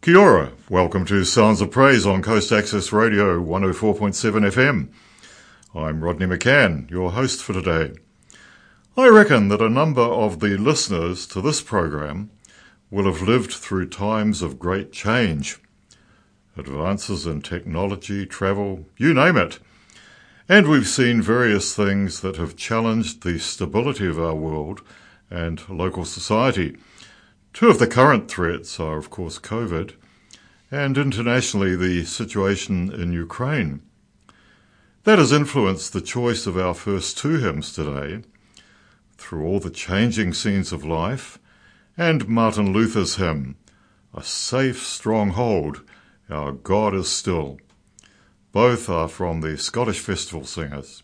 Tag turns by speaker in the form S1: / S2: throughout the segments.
S1: Kia ora. Welcome to Sounds of Praise on Coast Access Radio 104.7 FM. I'm Rodney McCann, your host for today. I reckon that a number of the listeners to this program will have lived through times of great change. Advances in technology, travel, you name it. And we've seen various things that have challenged the stability of our world and local society. Two of the current threats are, of course, COVID and internationally the situation in Ukraine. That has influenced the choice of our first two hymns today, through all the changing scenes of life, and Martin Luther's hymn, A Safe Stronghold, Our God is Still. Both are from the Scottish Festival Singers.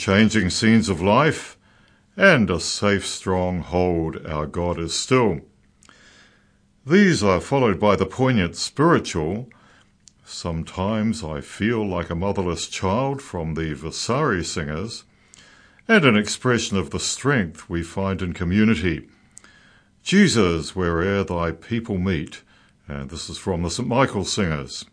S1: Changing scenes of life, and a safe strong hold our God is still. These are followed by the poignant spiritual. Sometimes I feel like a motherless child from the Vasari singers, and an expression of the strength we find in community. Jesus, where'er thy people meet. And this is from the St. Michael Singers.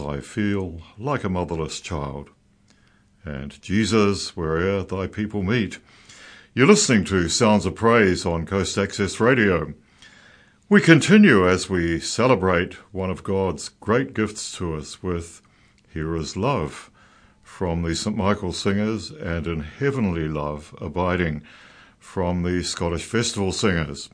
S1: I feel like a motherless child. And Jesus, where'er thy people meet. You're listening to Sounds of Praise on Coast Access Radio. We continue as we celebrate one of God's great gifts to us with Here is Love from the St. Michael Singers and In Heavenly Love Abiding from the Scottish Festival Singers.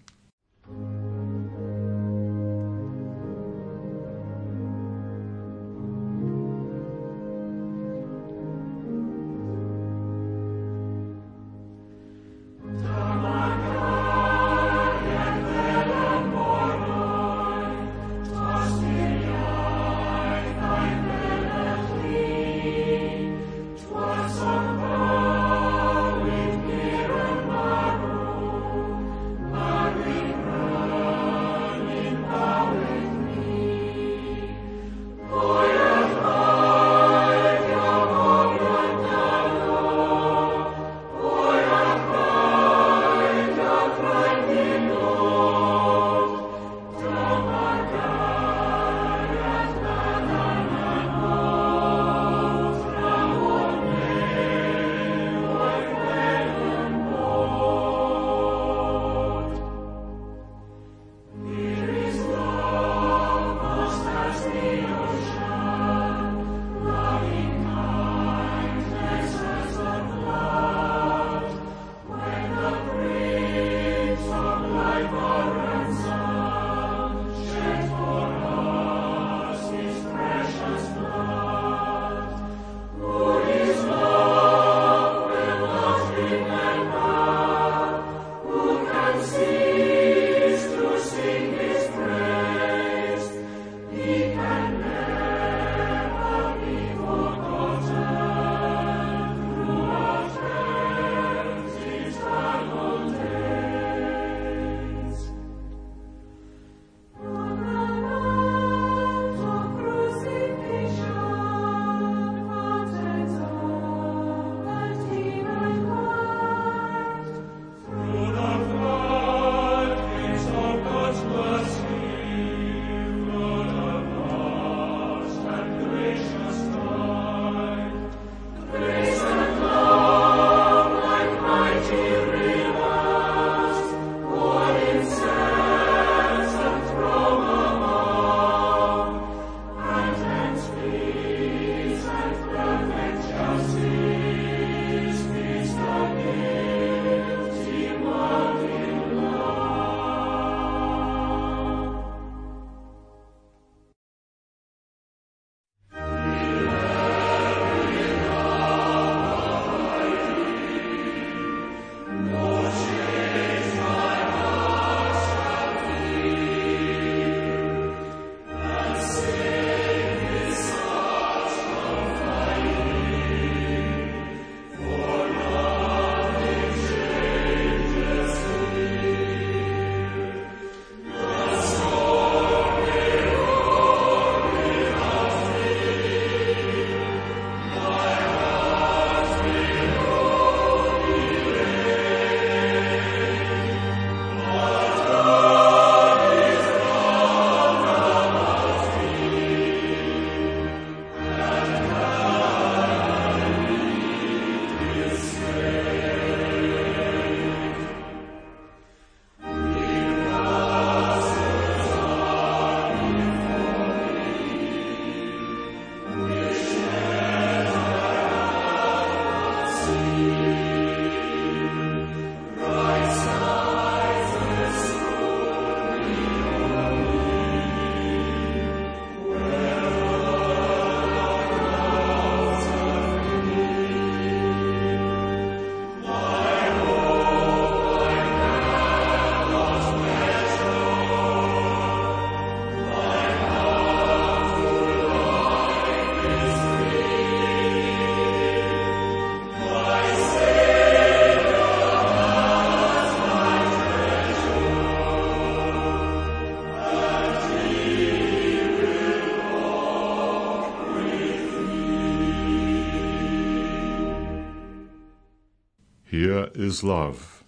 S1: Is love,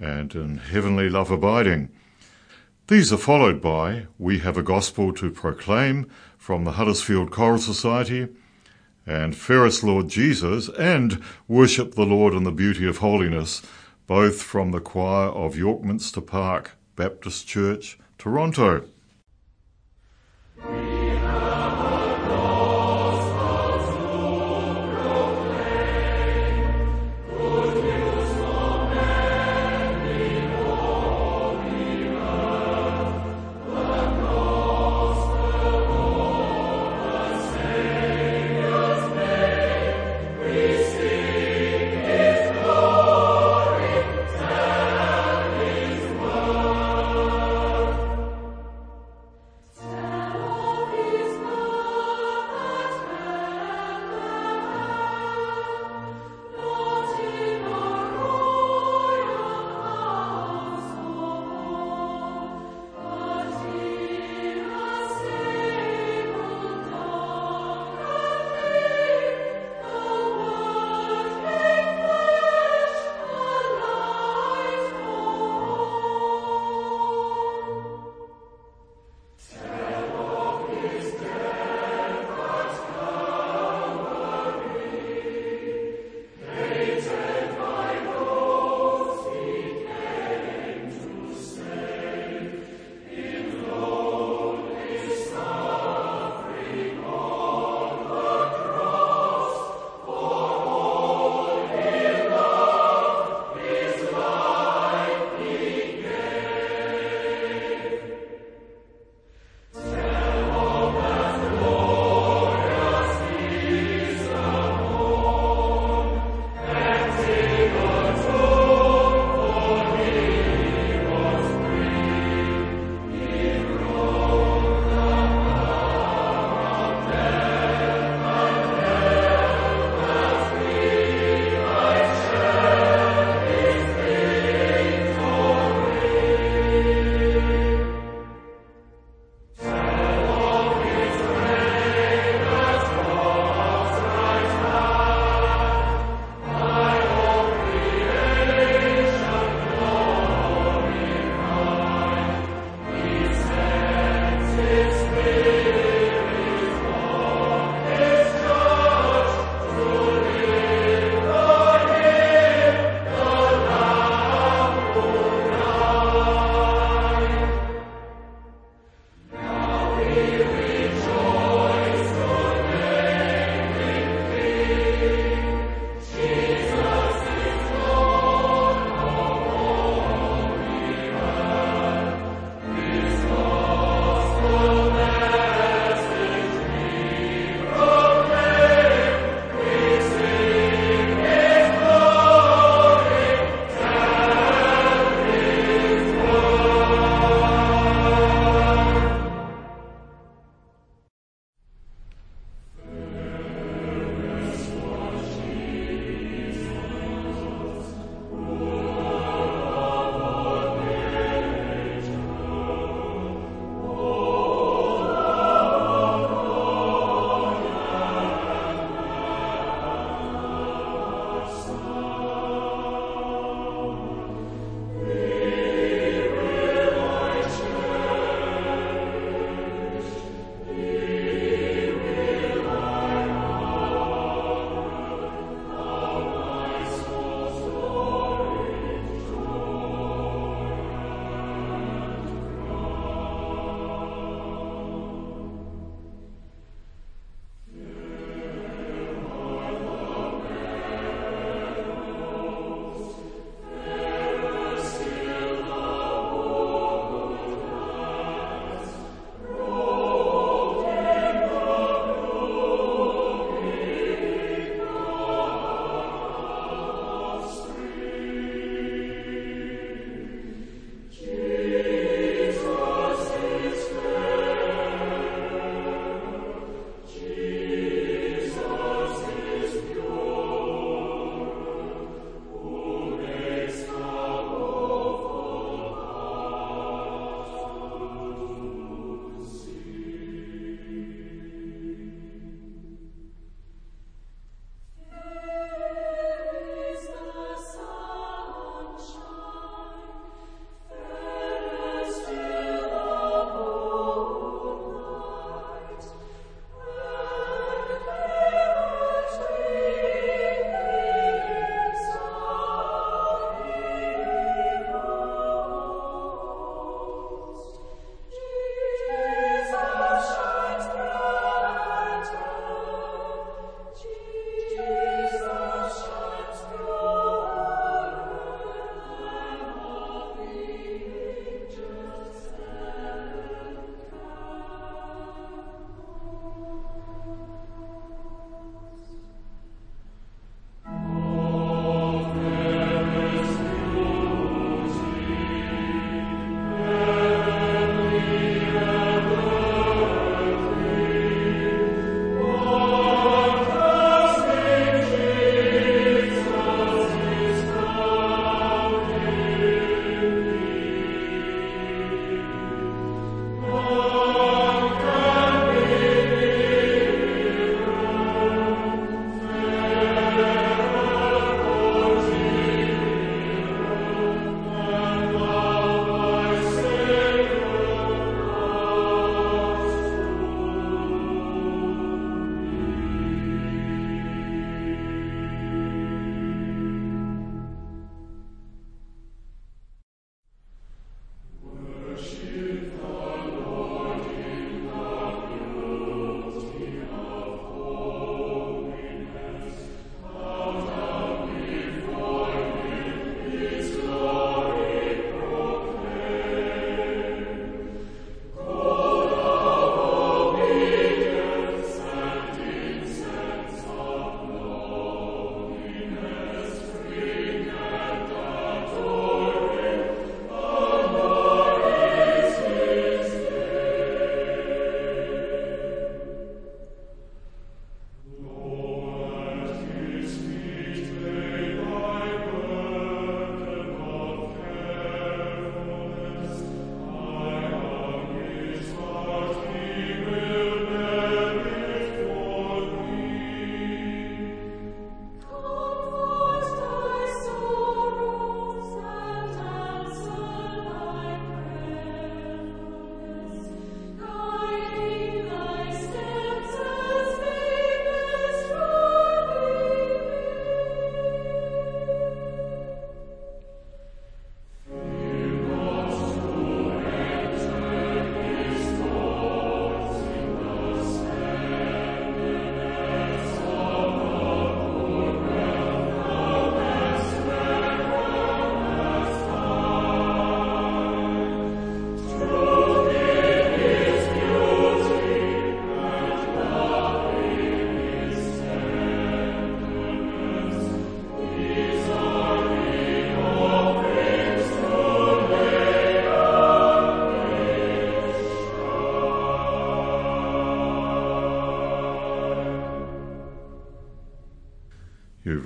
S1: and in heavenly love abiding. These are followed by We Have a Gospel to Proclaim from the Huddersfield Choral Society, and Fairest Lord Jesus, and Worship the Lord in the Beauty of Holiness, both from the choir of Yorkminster Park Baptist Church, Toronto.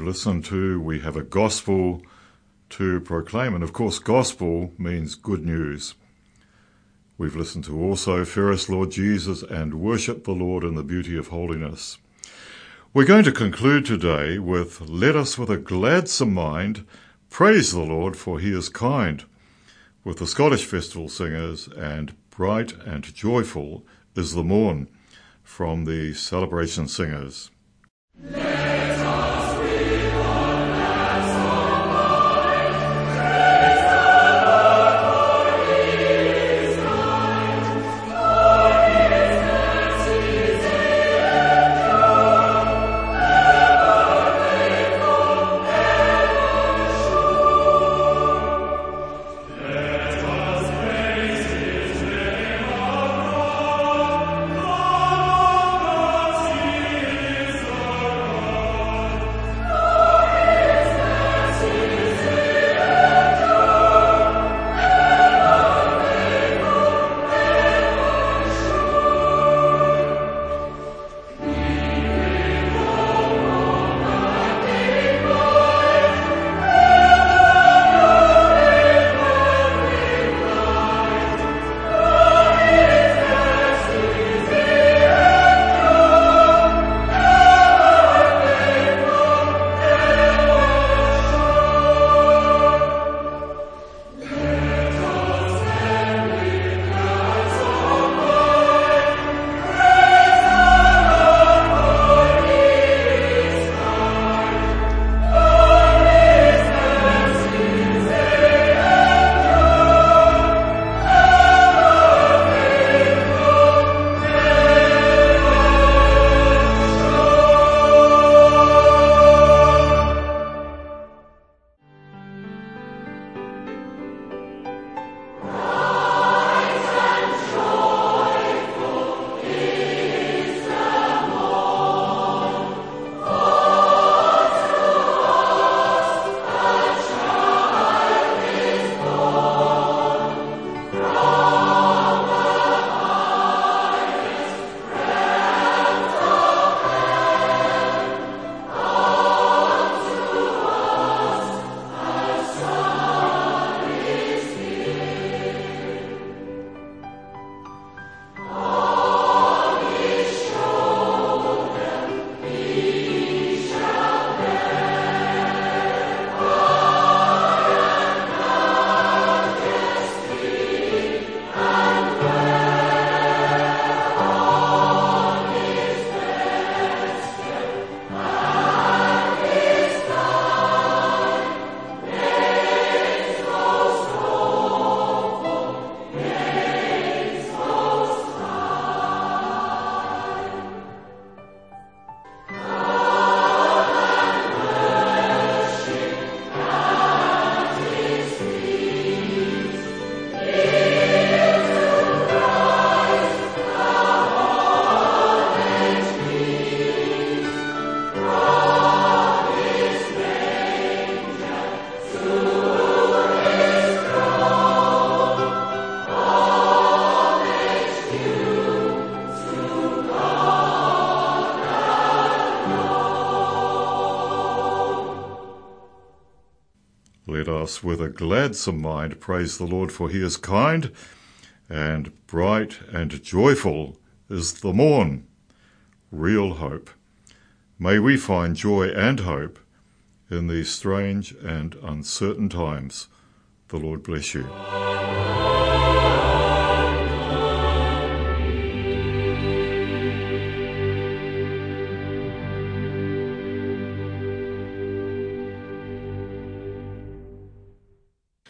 S1: We've listened to, we have a gospel to proclaim. And of course, gospel means good news. We've listened to also Fairest, Lord Jesus, and Worship the Lord in the Beauty of Holiness. We're going to conclude today with Let us with a gladsome mind praise the Lord, for he is kind, with the Scottish Festival Singers and Bright and Joyful is the Morn from the Celebration Singers. Us with a gladsome mind praise the Lord, for he is kind, and bright and joyful is the morn. Real hope. May we find joy and hope in these strange and uncertain times. The Lord bless you.